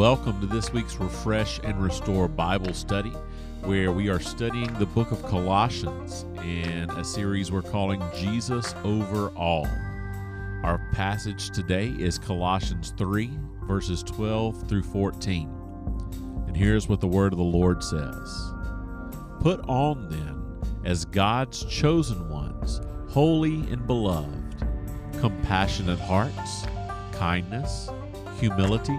welcome to this week's Refresh and Restore Bible study, where we are studying the book of Colossians in a series we're calling Jesus Over All. Our passage today is Colossians 3, verses 12 through 14. And here's what the word of the Lord says Put on then, as God's chosen ones, holy and beloved, compassionate hearts, kindness, humility,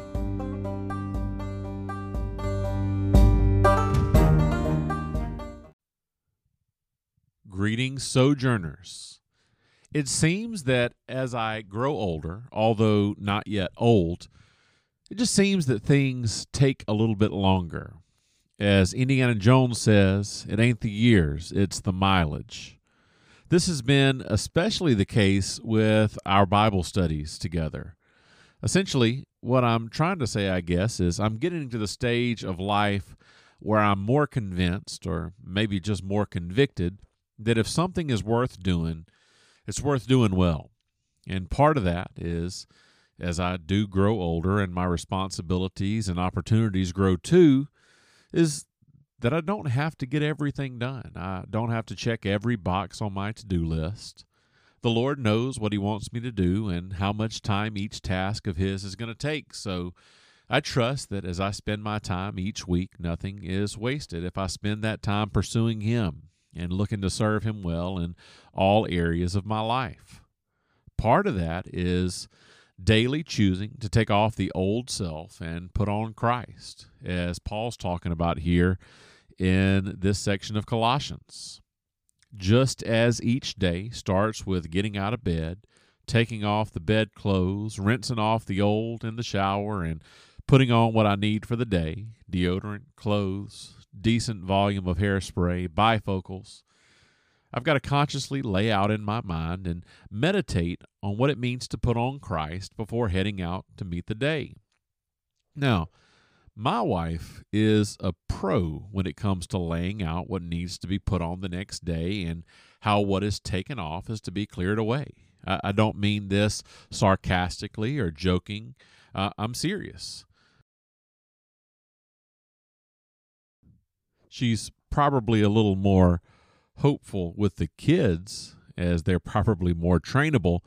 Greetings, sojourners. It seems that as I grow older, although not yet old, it just seems that things take a little bit longer. As Indiana Jones says, it ain't the years, it's the mileage. This has been especially the case with our Bible studies together. Essentially, what I'm trying to say, I guess, is I'm getting to the stage of life where I'm more convinced, or maybe just more convicted, that if something is worth doing, it's worth doing well. And part of that is as I do grow older and my responsibilities and opportunities grow too, is that I don't have to get everything done. I don't have to check every box on my to do list. The Lord knows what He wants me to do and how much time each task of His is going to take. So I trust that as I spend my time each week, nothing is wasted if I spend that time pursuing Him and looking to serve Him well in all areas of my life. Part of that is daily choosing to take off the old self and put on Christ, as Paul's talking about here in this section of Colossians. Just as each day starts with getting out of bed, taking off the bed clothes, rinsing off the old in the shower, and putting on what I need for the day deodorant, clothes, decent volume of hairspray, bifocals. I've got to consciously lay out in my mind and meditate on what it means to put on Christ before heading out to meet the day. Now, my wife is a pro when it comes to laying out what needs to be put on the next day and how what is taken off is to be cleared away. I, don't mean this sarcastically or joking. Uh, I'm serious. She's probably a little more hopeful with the kids as they're probably more trainable.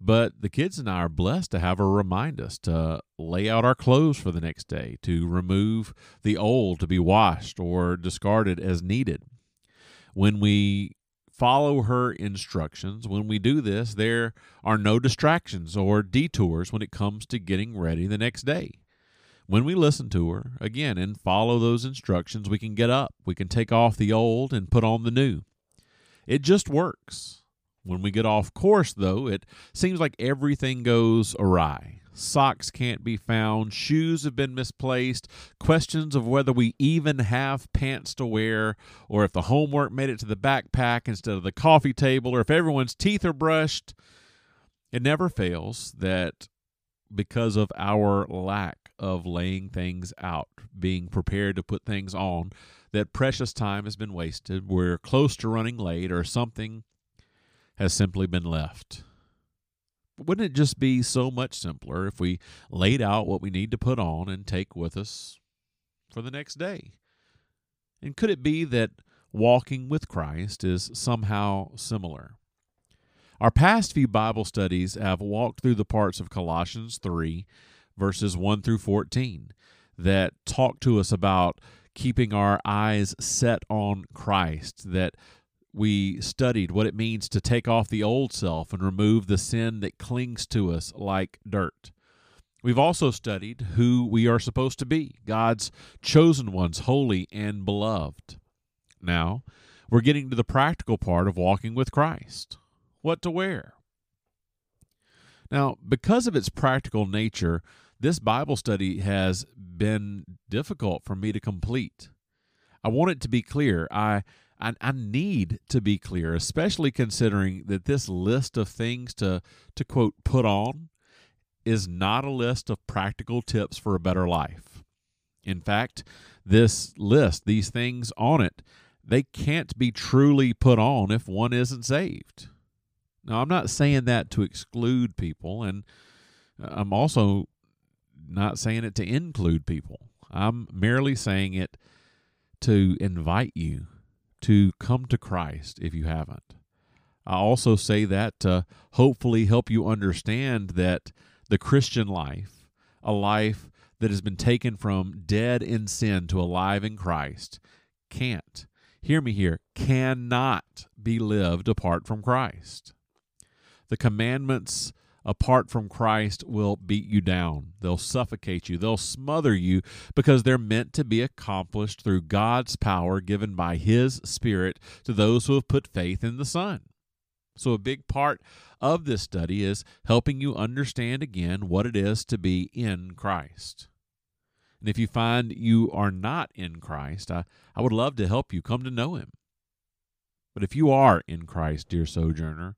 But the kids and I are blessed to have her remind us to lay out our clothes for the next day, to remove the old to be washed or discarded as needed. When we follow her instructions, when we do this, there are no distractions or detours when it comes to getting ready the next day when we listen to her, again, and follow those instructions, we can get up. We can take off the old and put on the new. It just works. When we get off course, though, it seems like everything goes awry. Socks can't be found, shoes have been misplaced, questions of whether we even have pants to wear, or if the homework made it to the backpack instead of the coffee table, or if everyone's teeth are brushed. It never fails that because of our lack of laying things out, being prepared to put things on, that precious time has been wasted. We're close to running late, or something has simply been left. But wouldn't it just be so much simpler if we laid out what we need to put on and take with us for the next day? And could it be that walking with Christ is somehow similar? Our past few Bible studies have walked through the parts of Colossians 3 verses 1 through 14 that talk to us about keeping our eyes set on Christ, that we studied what it means to take off the old self and remove the sin that clings to us like dirt. We've also studied who we are supposed to be God's chosen ones, holy and beloved. Now, we're getting to the practical part of walking with Christ what to wear. Now, because of its practical nature, this Bible study has been difficult for me to complete. I want it to be clear. I I, I need to be clear, especially considering that this list of things to, to quote, put on is not a list of practical tips for a better life. In fact, this list, these things on it, they can't be truly put on if one isn't saved. Now, I'm not saying that to exclude people, and I'm also not saying it to include people. I'm merely saying it to invite you to come to Christ if you haven't. I also say that to hopefully help you understand that the Christian life, a life that has been taken from dead in sin to alive in Christ, can't, hear me here, cannot be lived apart from Christ. The commandments apart from Christ will beat you down. They'll suffocate you. They'll smother you because they're meant to be accomplished through God's power given by His Spirit to those who have put faith in the Son. So, a big part of this study is helping you understand again what it is to be in Christ. And if you find you are not in Christ, I, I would love to help you come to know Him. But if you are in Christ, dear sojourner,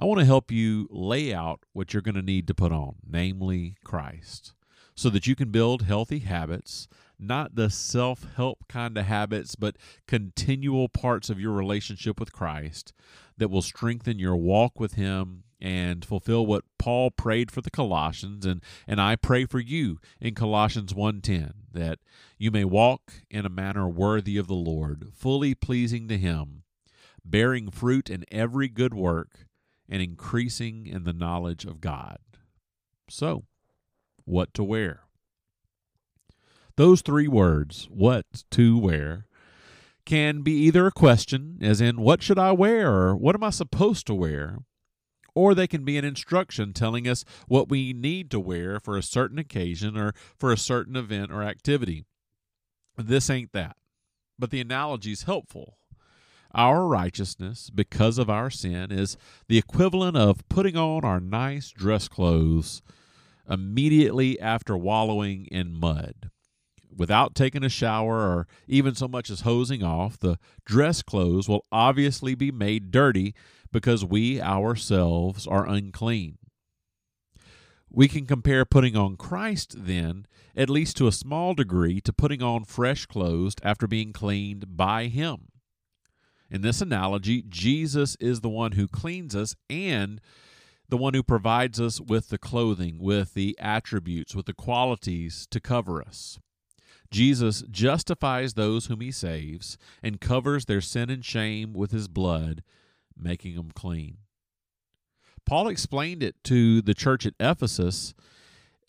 I want to help you lay out what you're going to need to put on, namely Christ, so that you can build healthy habits, not the self help kind of habits, but continual parts of your relationship with Christ that will strengthen your walk with Him and fulfill what Paul prayed for the Colossians and and I pray for you in Colossians 1:10 that you may walk in a manner worthy of the Lord fully pleasing to him bearing fruit in every good work and increasing in the knowledge of God. So, what to wear? Those three words, what to wear, can be either a question, as in, what should I wear, or what am I supposed to wear? Or they can be an instruction telling us what we need to wear for a certain occasion or for a certain event or activity. This ain't that. But the analogy is helpful our righteousness, because of our sin, is the equivalent of putting on our nice dress clothes immediately after wallowing in mud. Without taking a shower or even so much as hosing off, the dress clothes will obviously be made dirty because we ourselves are unclean. We can compare putting on Christ, then, at least to a small degree, to putting on fresh clothes after being cleaned by Him. In this analogy, Jesus is the one who cleans us and the one who provides us with the clothing, with the attributes, with the qualities to cover us. Jesus justifies those whom he saves and covers their sin and shame with his blood, making them clean. Paul explained it to the church at Ephesus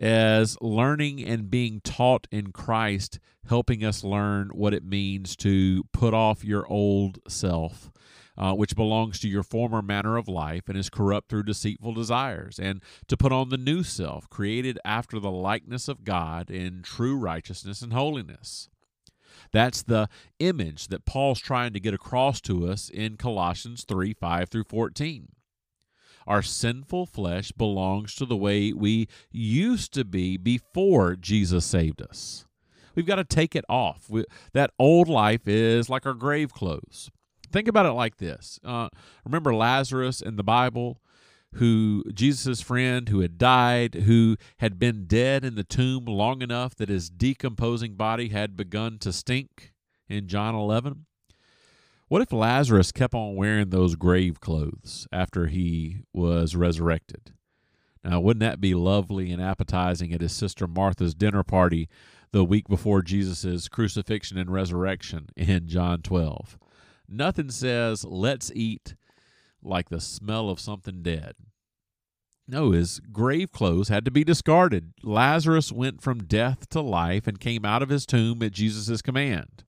as learning and being taught in Christ, helping us learn what it means to put off your old self. Uh, which belongs to your former manner of life and is corrupt through deceitful desires, and to put on the new self, created after the likeness of God in true righteousness and holiness. That's the image that Paul's trying to get across to us in Colossians 3 5 through 14. Our sinful flesh belongs to the way we used to be before Jesus saved us. We've got to take it off. We, that old life is like our grave clothes. Think about it like this. Uh, remember Lazarus in the Bible? who Jesus' friend who had died, who had been dead in the tomb long enough that his decomposing body had begun to stink in John 11. What if Lazarus kept on wearing those grave clothes after he was resurrected? Now, wouldn't that be lovely and appetizing at his sister Martha's dinner party the week before Jesus' crucifixion and resurrection in John 12? Nothing says, let's eat like the smell of something dead. No, his grave clothes had to be discarded. Lazarus went from death to life and came out of his tomb at Jesus' command.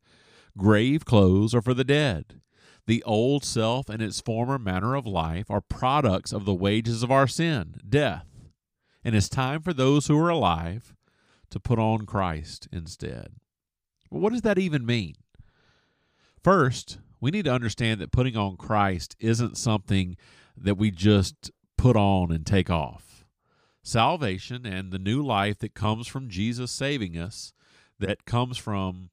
Grave clothes are for the dead. The old self and its former manner of life are products of the wages of our sin, death. And it's time for those who are alive to put on Christ instead. But what does that even mean? First, we need to understand that putting on Christ isn't something that we just put on and take off. Salvation and the new life that comes from Jesus saving us, that comes from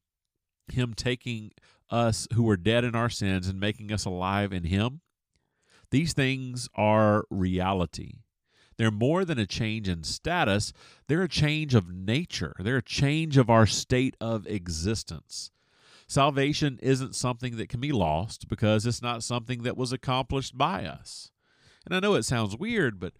him taking us who were dead in our sins and making us alive in Him, these things are reality. They're more than a change in status, they're a change of nature, they're a change of our state of existence. Salvation isn't something that can be lost because it's not something that was accomplished by us. And I know it sounds weird, but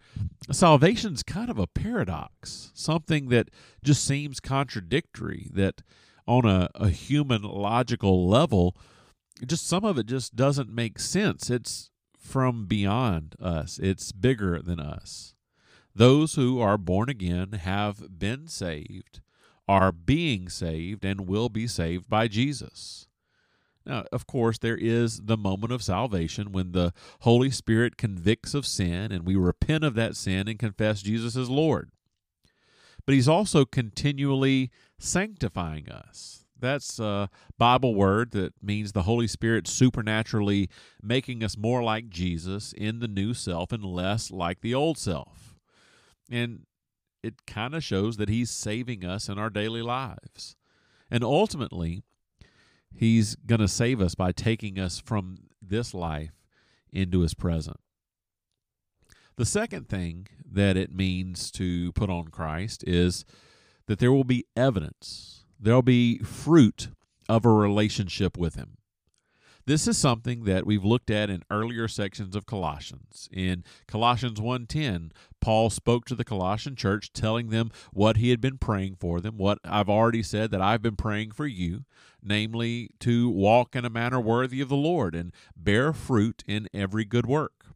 salvation's kind of a paradox, something that just seems contradictory, that on a, a human logical level, just some of it just doesn't make sense. It's from beyond us, it's bigger than us. Those who are born again have been saved, are being saved, and will be saved by Jesus. Now, of course, there is the moment of salvation when the Holy Spirit convicts of sin and we repent of that sin and confess Jesus as Lord. But He's also continually sanctifying us. That's a Bible word that means the Holy Spirit supernaturally making us more like Jesus in the new self and less like the old self. And it kind of shows that He's saving us in our daily lives. And ultimately, He's going to save us by taking us from this life into his present. The second thing that it means to put on Christ is that there will be evidence, there'll be fruit of a relationship with him. This is something that we've looked at in earlier sections of Colossians. In Colossians 1:10, Paul spoke to the Colossian church telling them what he had been praying for them, what I've already said that I've been praying for you, namely to walk in a manner worthy of the Lord and bear fruit in every good work.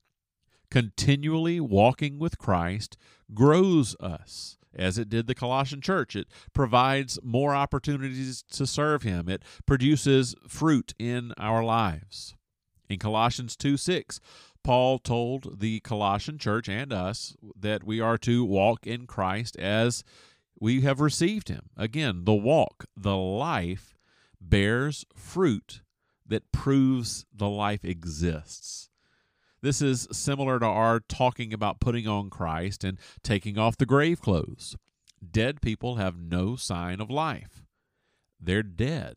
Continually walking with Christ grows us as it did the Colossian church. It provides more opportunities to serve Him, it produces fruit in our lives. In Colossians 2 6, Paul told the Colossian church and us that we are to walk in Christ as we have received Him. Again, the walk, the life, bears fruit that proves the life exists. This is similar to our talking about putting on Christ and taking off the grave clothes. Dead people have no sign of life, they're dead.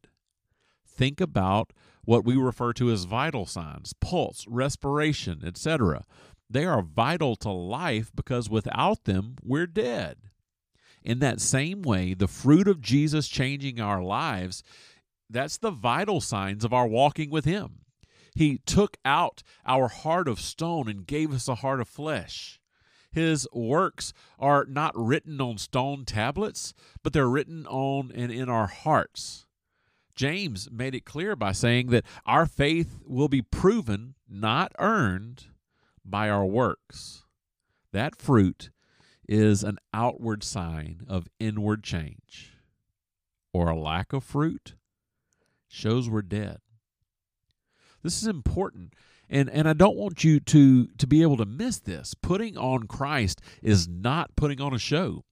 Think about what we refer to as vital signs pulse, respiration, etc. They are vital to life because without them, we're dead. In that same way, the fruit of Jesus changing our lives, that's the vital signs of our walking with Him. He took out our heart of stone and gave us a heart of flesh. His works are not written on stone tablets, but they're written on and in our hearts. James made it clear by saying that our faith will be proven, not earned, by our works. That fruit is an outward sign of inward change, or a lack of fruit shows we're dead. This is important. And and I don't want you to to be able to miss this. Putting on Christ is not putting on a show.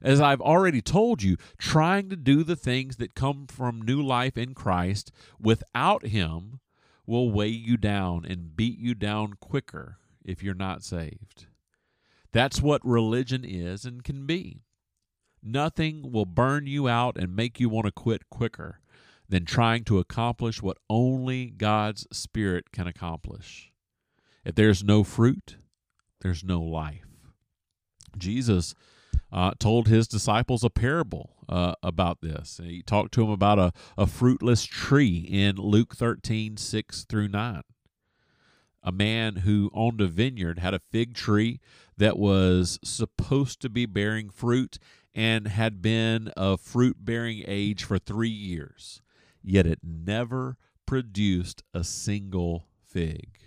As I've already told you, trying to do the things that come from new life in Christ without him will weigh you down and beat you down quicker if you're not saved. That's what religion is and can be. Nothing will burn you out and make you want to quit quicker than trying to accomplish what only God's Spirit can accomplish. If there's no fruit, there's no life. Jesus uh, told his disciples a parable uh, about this. He talked to them about a, a fruitless tree in Luke 13, 6 through 9. A man who owned a vineyard had a fig tree that was supposed to be bearing fruit and had been of fruit bearing age for three years yet it never produced a single fig.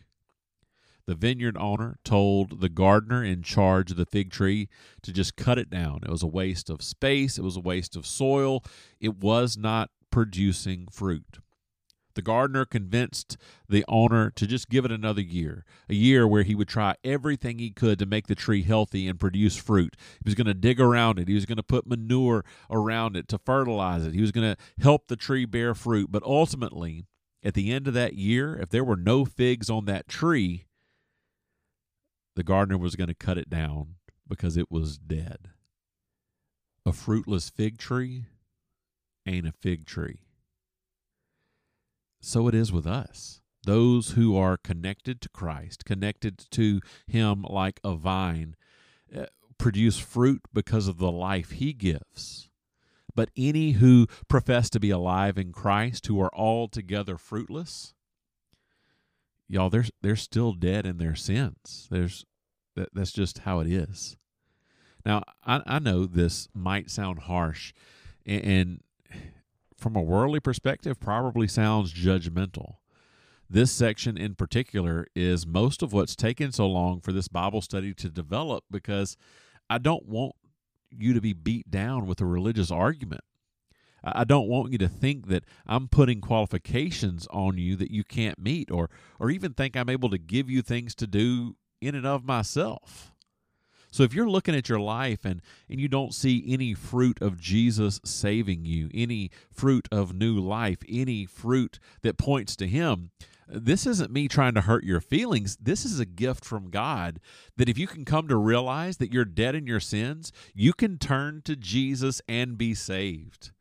The vineyard owner told the gardener in charge of the fig tree to just cut it down. It was a waste of space, it was a waste of soil, it was not producing fruit. The gardener convinced the owner to just give it another year, a year where he would try everything he could to make the tree healthy and produce fruit. He was going to dig around it, he was going to put manure around it to fertilize it, he was going to help the tree bear fruit. But ultimately, at the end of that year, if there were no figs on that tree, the gardener was going to cut it down because it was dead. A fruitless fig tree ain't a fig tree. So it is with us. Those who are connected to Christ, connected to Him like a vine, uh, produce fruit because of the life He gives. But any who profess to be alive in Christ, who are altogether fruitless, y'all, they're they're still dead in their sins. There's that, that's just how it is. Now, I, I know this might sound harsh, and, and from a worldly perspective, probably sounds judgmental. This section in particular is most of what's taken so long for this Bible study to develop because I don't want you to be beat down with a religious argument. I don't want you to think that I'm putting qualifications on you that you can't meet or or even think I'm able to give you things to do in and of myself. So if you're looking at your life and, and you don't see any fruit of Jesus saving you, any fruit of new life, any fruit that points to Him, this isn't me trying to hurt your feelings. This is a gift from God that if you can come to realize that you're dead in your sins, you can turn to Jesus and be saved.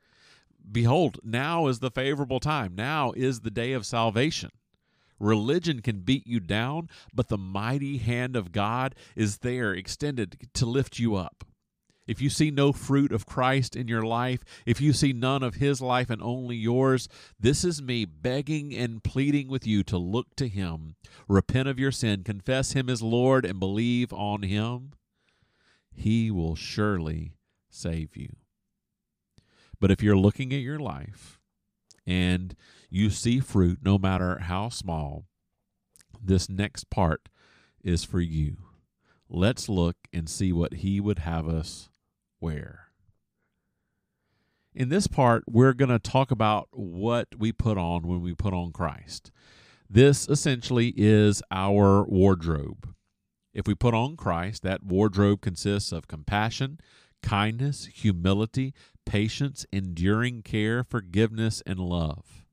Behold, now is the favorable time. Now is the day of salvation. Religion can beat you down, but the mighty hand of God is there extended to lift you up if you see no fruit of Christ in your life, if you see none of his life and only yours, this is me begging and pleading with you to look to him, repent of your sin, confess him as Lord, and believe on him. He will surely save you. But if you're looking at your life and you see fruit, no matter how small, this next part is for you. Let's look and see what he would have us wear. In this part, we're going to talk about what we put on when we put on Christ. This essentially is our wardrobe. If we put on Christ, that wardrobe consists of compassion, kindness, humility, patience, enduring care, forgiveness, and love.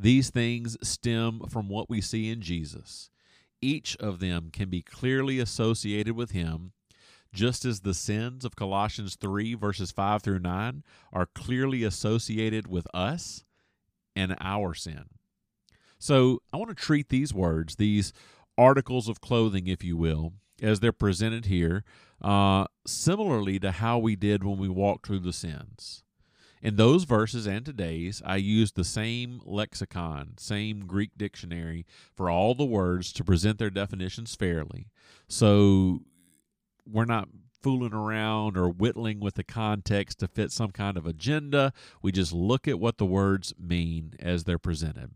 These things stem from what we see in Jesus. Each of them can be clearly associated with Him just as the sins of Colossians 3, verses 5 through 9, are clearly associated with us and our sin. So I want to treat these words, these articles of clothing, if you will, as they're presented here, uh, similarly to how we did when we walked through the sins. In those verses and today's, I used the same lexicon, same Greek dictionary for all the words to present their definitions fairly. So we're not fooling around or whittling with the context to fit some kind of agenda. We just look at what the words mean as they're presented.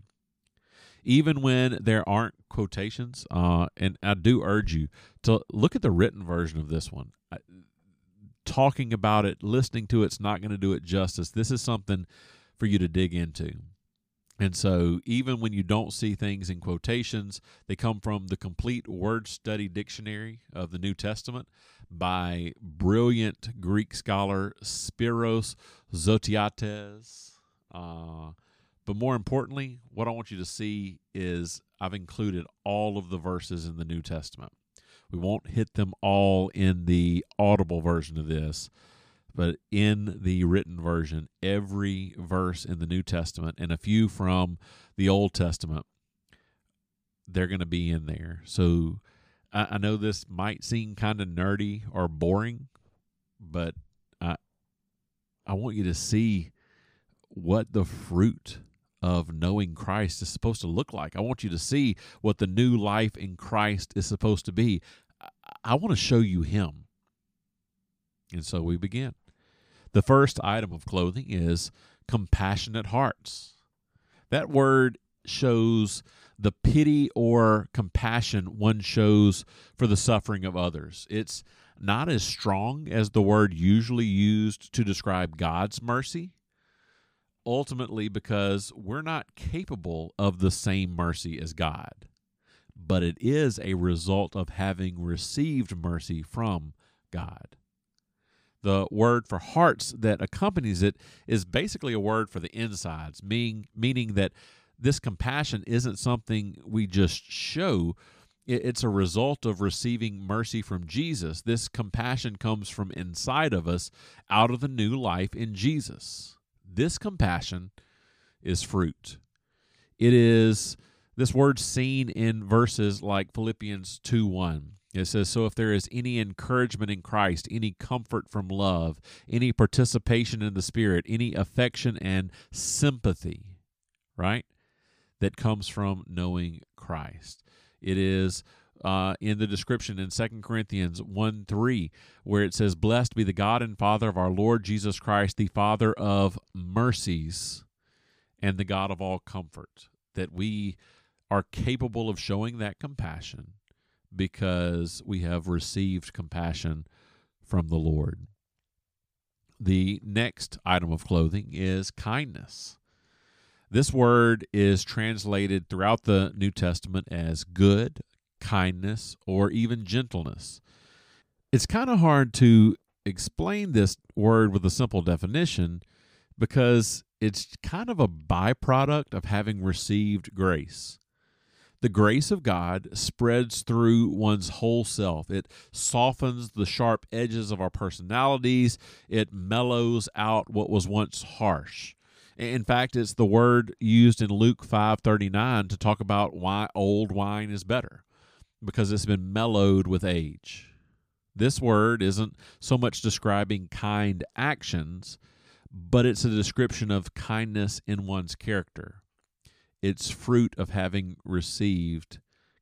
Even when there aren't quotations, uh, and I do urge you to look at the written version of this one. Talking about it, listening to it's not going to do it justice. This is something for you to dig into. And so, even when you don't see things in quotations, they come from the complete word study dictionary of the New Testament by brilliant Greek scholar Spiros Zodhiates. Uh, but more importantly, what I want you to see is I've included all of the verses in the New Testament. We won't hit them all in the audible version of this, but in the written version, every verse in the New Testament and a few from the Old Testament, they're going to be in there. So I, I know this might seem kind of nerdy or boring, but I I want you to see what the fruit of knowing Christ is supposed to look like. I want you to see what the new life in Christ is supposed to be. I, I want to show you Him. And so we begin. The first item of clothing is compassionate hearts. That word shows the pity or compassion one shows for the suffering of others. It's not as strong as the word usually used to describe God's mercy, ultimately, because we're not capable of the same mercy as God. But it is a result of having received mercy from God the word for hearts that accompanies it is basically a word for the insides, meaning meaning that this compassion isn't something we just show. It's a result of receiving mercy from Jesus. This compassion comes from inside of us out of the new life in Jesus. This compassion is fruit. It is this word seen in verses like Philippians 2 1. It says, So if there is any encouragement in Christ, any comfort from love, any participation in the Spirit, any affection and sympathy, right, that comes from knowing Christ. It is uh, in the description in 2 Corinthians 1 3, where it says, Blessed be the God and Father of our Lord Jesus Christ, the Father of mercies and the God of all comfort. That we are capable of showing that compassion because we have received compassion from the Lord. The next item of clothing is kindness. This word is translated throughout the New Testament as good, kindness, or even gentleness. It's kind of hard to explain this word with a simple definition because it's kind of a byproduct of having received grace the grace of God spreads through one's whole self. It softens the sharp edges of our personalities, it mellows out what was once harsh. In fact, it's the word used in Luke 5:39 to talk about why old wine is better because it's been mellowed with age. This word isn't so much describing kind actions, but it's a description of kindness in one's character it's fruit of having received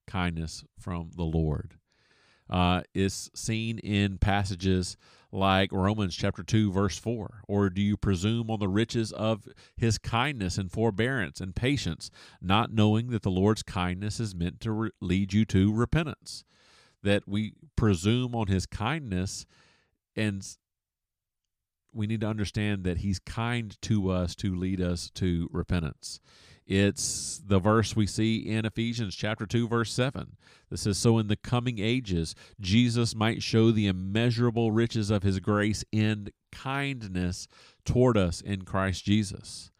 kindness from the Lord. Uh, is seen in passages like Romans chapter 2 verse 4 or do you presume on the riches of his kindness and forbearance and patience not knowing that the Lord's kindness is meant to re- lead you to repentance? That we presume on his kindness and we need to understand that he's kind to us to lead us to repentance it's the verse we see in Ephesians chapter 2 verse 7. That says so in the coming ages Jesus might show the immeasurable riches of his grace and kindness toward us in Christ Jesus.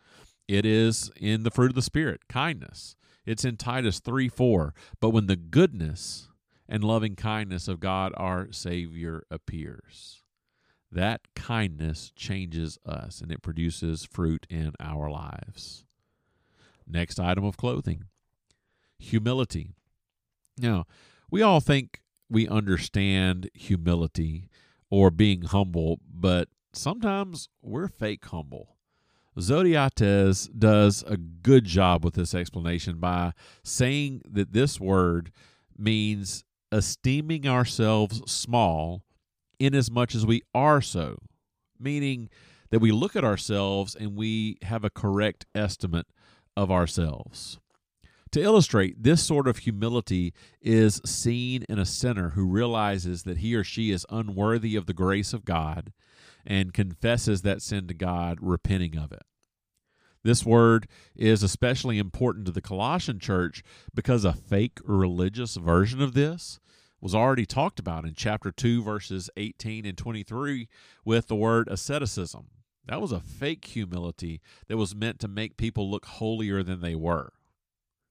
It is in the fruit of the spirit, kindness. It's in Titus 3 4. But when the goodness and loving kindness of God our Savior appears, that kindness changes us and it produces fruit in our lives. Next item of clothing humility. Now, we all think we understand humility or being humble, but sometimes we're fake humble. Zodhiates does a good job with this explanation by saying that this word means esteeming ourselves small inasmuch as much as we are so, meaning that we look at ourselves and we have a correct estimate of ourselves. To illustrate, this sort of humility is seen in a sinner who realizes that he or she is unworthy of the grace of God and confesses that sin to God, repenting of it. This word is especially important to the Colossian church because a fake religious version of this was already talked about in chapter 2, verses 18 and 23 with the word asceticism. That was a fake humility that was meant to make people look holier than they were.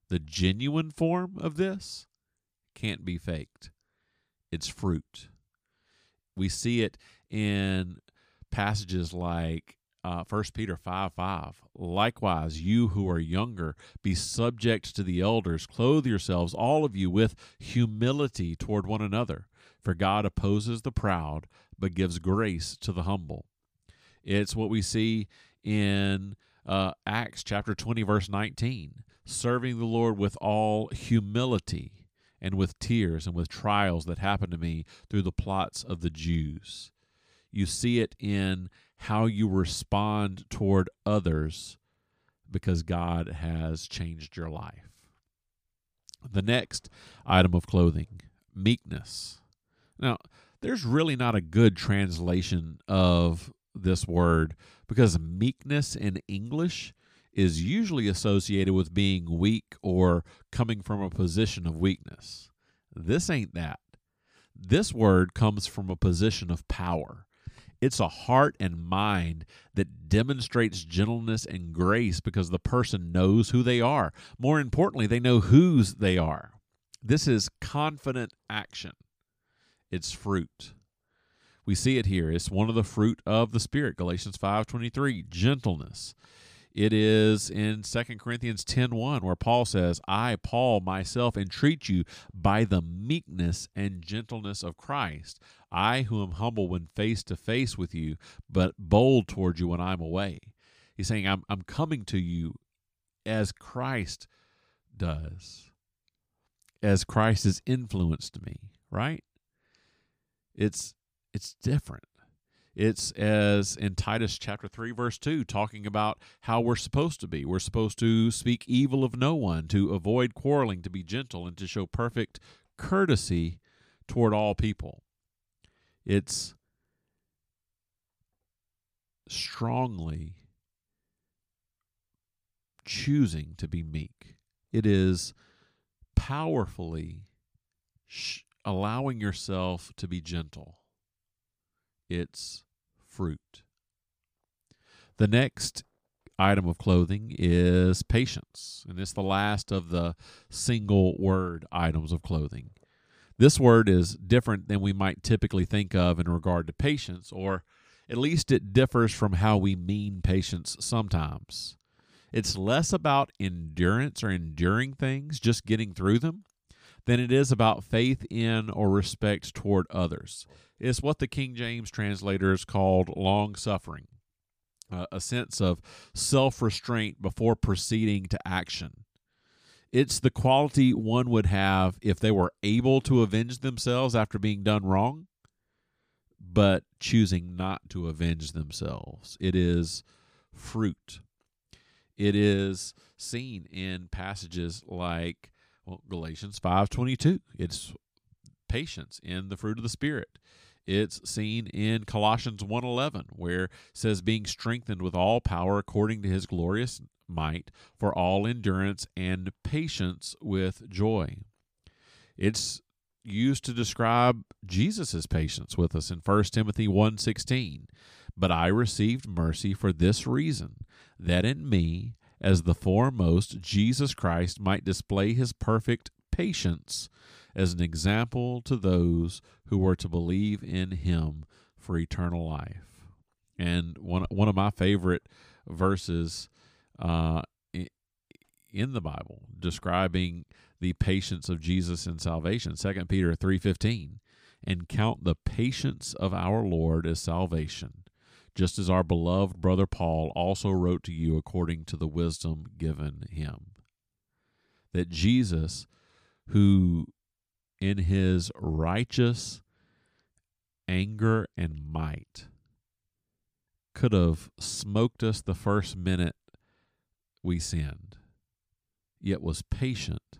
The genuine form of this can't be faked, it's fruit. We see it in passages like uh, 1 Peter 5 5. Likewise, you who are younger, be subject to the elders. Clothe yourselves, all of you, with humility toward one another. For God opposes the proud, but gives grace to the humble. It's what we see in uh, Acts chapter 20, verse 19 serving the Lord with all humility and with tears and with trials that happened to me through the plots of the Jews. You see it in how you respond toward others because God has changed your life. The next item of clothing meekness. Now, there's really not a good translation of this word because meekness in English is usually associated with being weak or coming from a position of weakness. This ain't that. This word comes from a position of power. It's a heart and mind that demonstrates gentleness and grace because the person knows who they are. More importantly, they know whose they are. This is confident action. It's fruit. We see it here. It's one of the fruit of the Spirit. Galatians 5.23, gentleness. It is in 2 Corinthians 10:1 where Paul says, "I Paul myself entreat you by the meekness and gentleness of Christ, I who am humble when face to face with you, but bold toward you when I'm away." He's saying, "I'm I'm coming to you as Christ does. As Christ has influenced me, right? It's it's different. It's as in Titus chapter 3 verse 2 talking about how we're supposed to be. We're supposed to speak evil of no one, to avoid quarreling, to be gentle and to show perfect courtesy toward all people. It's strongly choosing to be meek. It is powerfully sh- allowing yourself to be gentle. It's fruit. The next item of clothing is patience, and it's the last of the single word items of clothing. This word is different than we might typically think of in regard to patience, or at least it differs from how we mean patience sometimes. It's less about endurance or enduring things, just getting through them, than it is about faith in or respect toward others. It's what the King James translators called long suffering, uh, a sense of self restraint before proceeding to action. It's the quality one would have if they were able to avenge themselves after being done wrong, but choosing not to avenge themselves. It is fruit it is seen in passages like well, Galatians 5:22. It's patience in the fruit of the spirit. It's seen in Colossians 1:11 where it says being strengthened with all power according to his glorious might for all endurance and patience with joy. It's used to describe Jesus' patience with us in 1 Timothy 1:16. But I received mercy for this reason, that in me, as the foremost, Jesus Christ might display his perfect patience as an example to those who were to believe in him for eternal life. And one one of my favorite verses uh, in the Bible describing the patience of Jesus in salvation, 2 Peter 3:15, and count the patience of our Lord as salvation just as our beloved brother Paul also wrote to you according to the wisdom given him. That Jesus, who in his righteous anger and might could have smoked us the first minute we sinned, yet was patient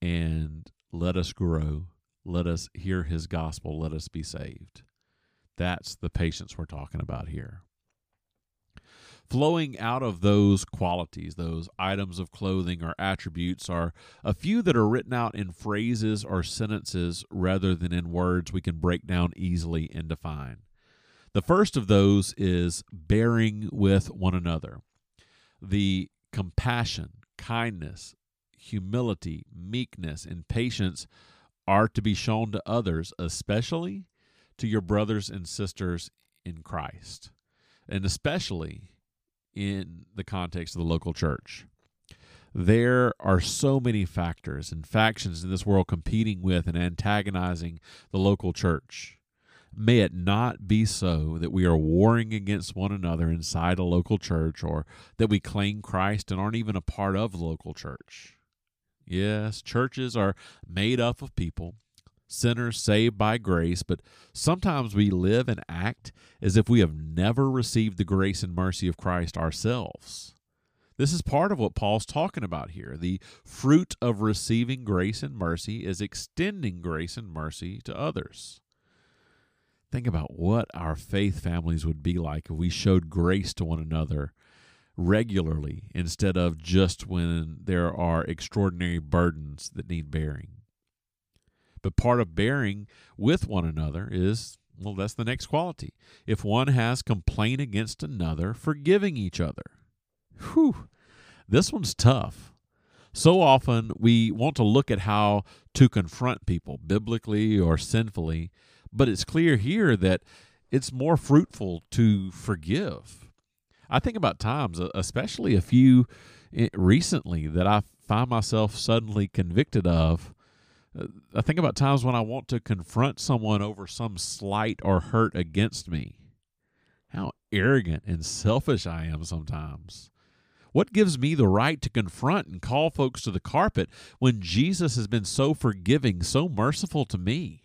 and let us grow, let us hear his gospel, let us be saved. That's the patience we're talking about here. Flowing out of those qualities, those items of clothing or attributes, are a few that are written out in phrases or sentences rather than in words we can break down easily and define. The first of those is bearing with one another. The compassion, kindness, humility, meekness, and patience are to be shown to others, especially to your brothers and sisters in Christ, and especially in the context of the local church. There are so many factors and factions in this world competing with and antagonizing the local church. May it not be so that we are warring against one another inside a local church or that we claim Christ and aren't even a part of the local church. Yes, churches are made up of people sinners saved by grace, but sometimes we live and act as if we have never received the grace and mercy of Christ ourselves. This is part of what Paul's talking about here. The fruit of receiving grace and mercy is extending grace and mercy to others. Think about what our faith families would be like if we showed grace to one another regularly instead of just when there are extraordinary burdens that need bearing. But part of bearing with one another is, well, that's the next quality. If one has complaint against another, forgiving each other. Whew, this one's tough. So often we want to look at how to confront people, biblically or sinfully, but it's clear here that it's more fruitful to forgive. I think about times, especially a few eh, recently, that I find myself suddenly convicted of. I think about times when I want to confront someone over some slight or hurt against me. How arrogant and selfish I am sometimes. What gives me the right to confront and call folks to the carpet when Jesus has been so forgiving, so merciful to me?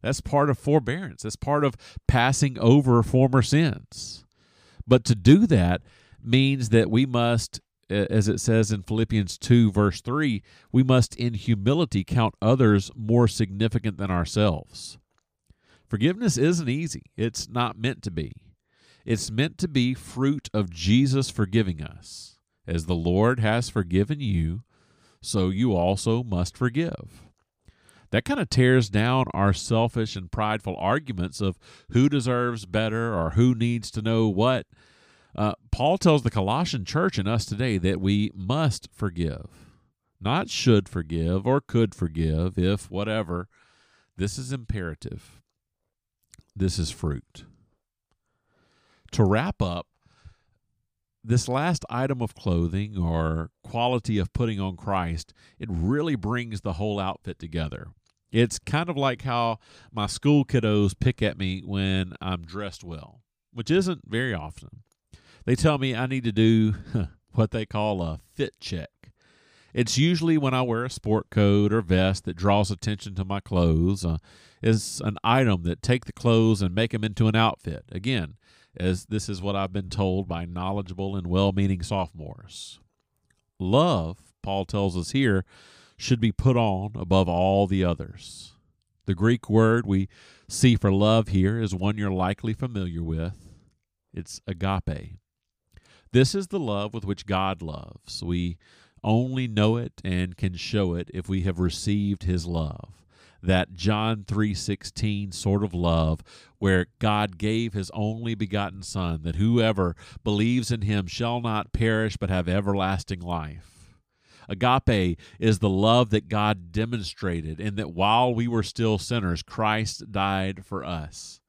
That's part of forbearance. That's part of passing over former sins. But to do that means that we must, as it says in Philippians 2, verse 3, we must in humility count others more significant than ourselves. Forgiveness isn't easy, it's not meant to be. It's meant to be fruit of Jesus forgiving us. As the Lord has forgiven you, so you also must forgive. That kind of tears down our selfish and prideful arguments of who deserves better or who needs to know what. Uh, Paul tells the Colossian church and us today that we must forgive, not should forgive or could forgive, if whatever. This is imperative. This is fruit to wrap up, this last item of clothing or quality of putting on Christ, it really brings the whole outfit together. It's kind of like how my school kiddos pick at me when I'm dressed well, which isn't very often. They tell me I need to do what they call a fit check. It's usually when I wear a sport coat or vest that draws attention to my clothes. Uh, is an item that take the clothes and make them into an outfit. Again, as this is what I've been told by knowledgeable and well meaning sophomores. Love, Paul tells us here, should be put on above all the others. The Greek word we see for love here is one you're likely familiar with. It's agape. This is the love with which God loves. We only know it and can show it if we have received his love that John 3:16 sort of love where God gave his only begotten son that whoever believes in him shall not perish but have everlasting life. Agape is the love that God demonstrated in that while we were still sinners Christ died for us.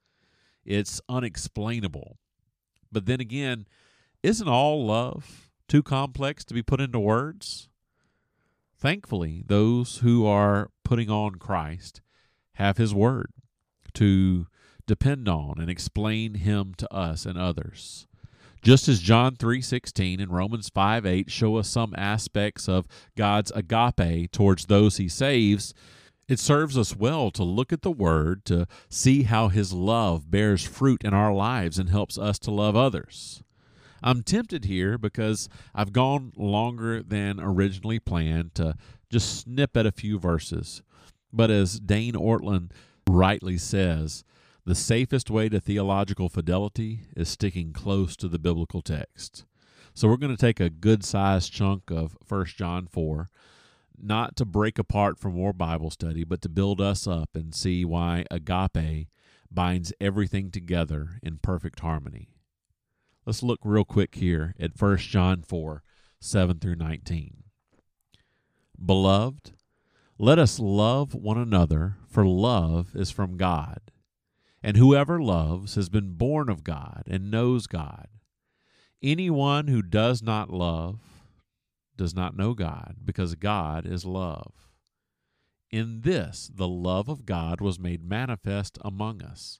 It's unexplainable. But then again, isn't all love too complex to be put into words? Thankfully, those who are putting on Christ have His Word to depend on and explain Him to us and others. Just as John 3:16 and Romans 5:8 show us some aspects of God's agape towards those he saves, it serves us well to look at the word to see how his love bears fruit in our lives and helps us to love others. I'm tempted here because I've gone longer than originally planned to just snip at a few verses. But as Dane Ortlund rightly says, the safest way to theological fidelity is sticking close to the biblical text. So we're going to take a good sized chunk of 1 John 4, not to break apart for more Bible study, but to build us up and see why agape binds everything together in perfect harmony. Let's look real quick here at 1 John 4 7 through 19. Beloved, let us love one another, for love is from God. And whoever loves has been born of God and knows God. Anyone who does not love does not know God, because God is love. In this, the love of God was made manifest among us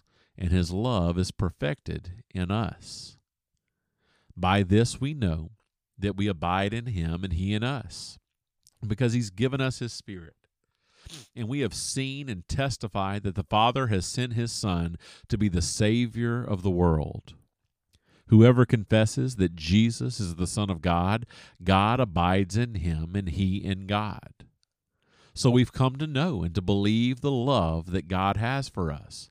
and his love is perfected in us. By this we know that we abide in him and he in us, because he's given us his Spirit. And we have seen and testified that the Father has sent his Son to be the Savior of the world. Whoever confesses that Jesus is the Son of God, God abides in him and he in God. So we've come to know and to believe the love that God has for us.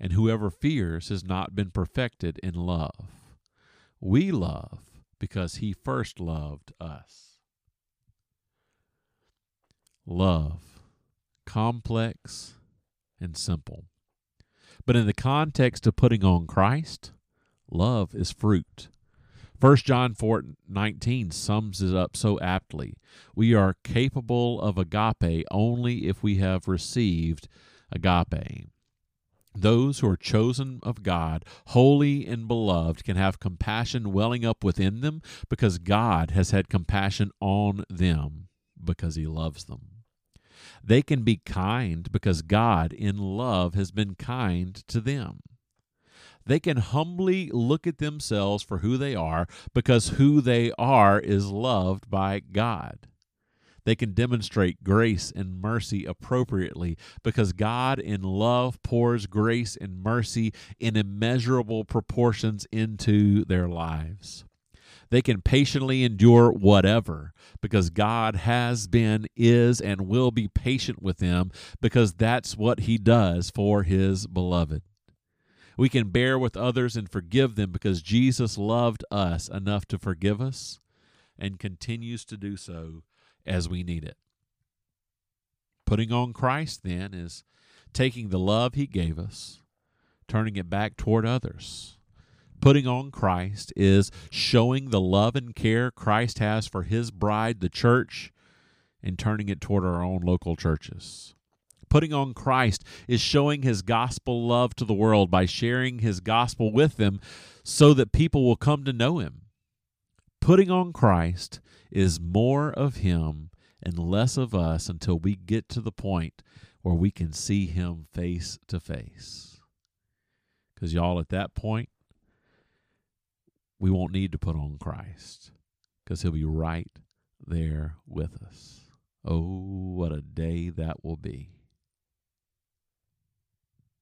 and whoever fears has not been perfected in love. We love because he first loved us. Love, complex and simple. But in the context of putting on Christ, love is fruit. 1 John 4 19 sums it up so aptly. We are capable of agape only if we have received agape. Those who are chosen of God, holy and beloved, can have compassion welling up within them because God has had compassion on them because He loves them. They can be kind because God, in love, has been kind to them. They can humbly look at themselves for who they are because who they are is loved by God. They can demonstrate grace and mercy appropriately because God, in love, pours grace and mercy in immeasurable proportions into their lives. They can patiently endure whatever because God has been, is, and will be patient with them because that's what He does for His beloved. We can bear with others and forgive them because Jesus loved us enough to forgive us and continues to do so as we need it. Putting on Christ, then, is taking the love He gave us, turning it back toward others. Putting on Christ is showing the love and care Christ has for His bride, the church, and turning it toward our own local churches. Putting on Christ is showing his gospel love to the world by sharing his gospel with them so that people will come to know him. Putting on Christ is more of him and less of us until we get to the point where we can see him face to face. Because, y'all, at that point, we won't need to put on Christ because he'll be right there with us. Oh, what a day that will be.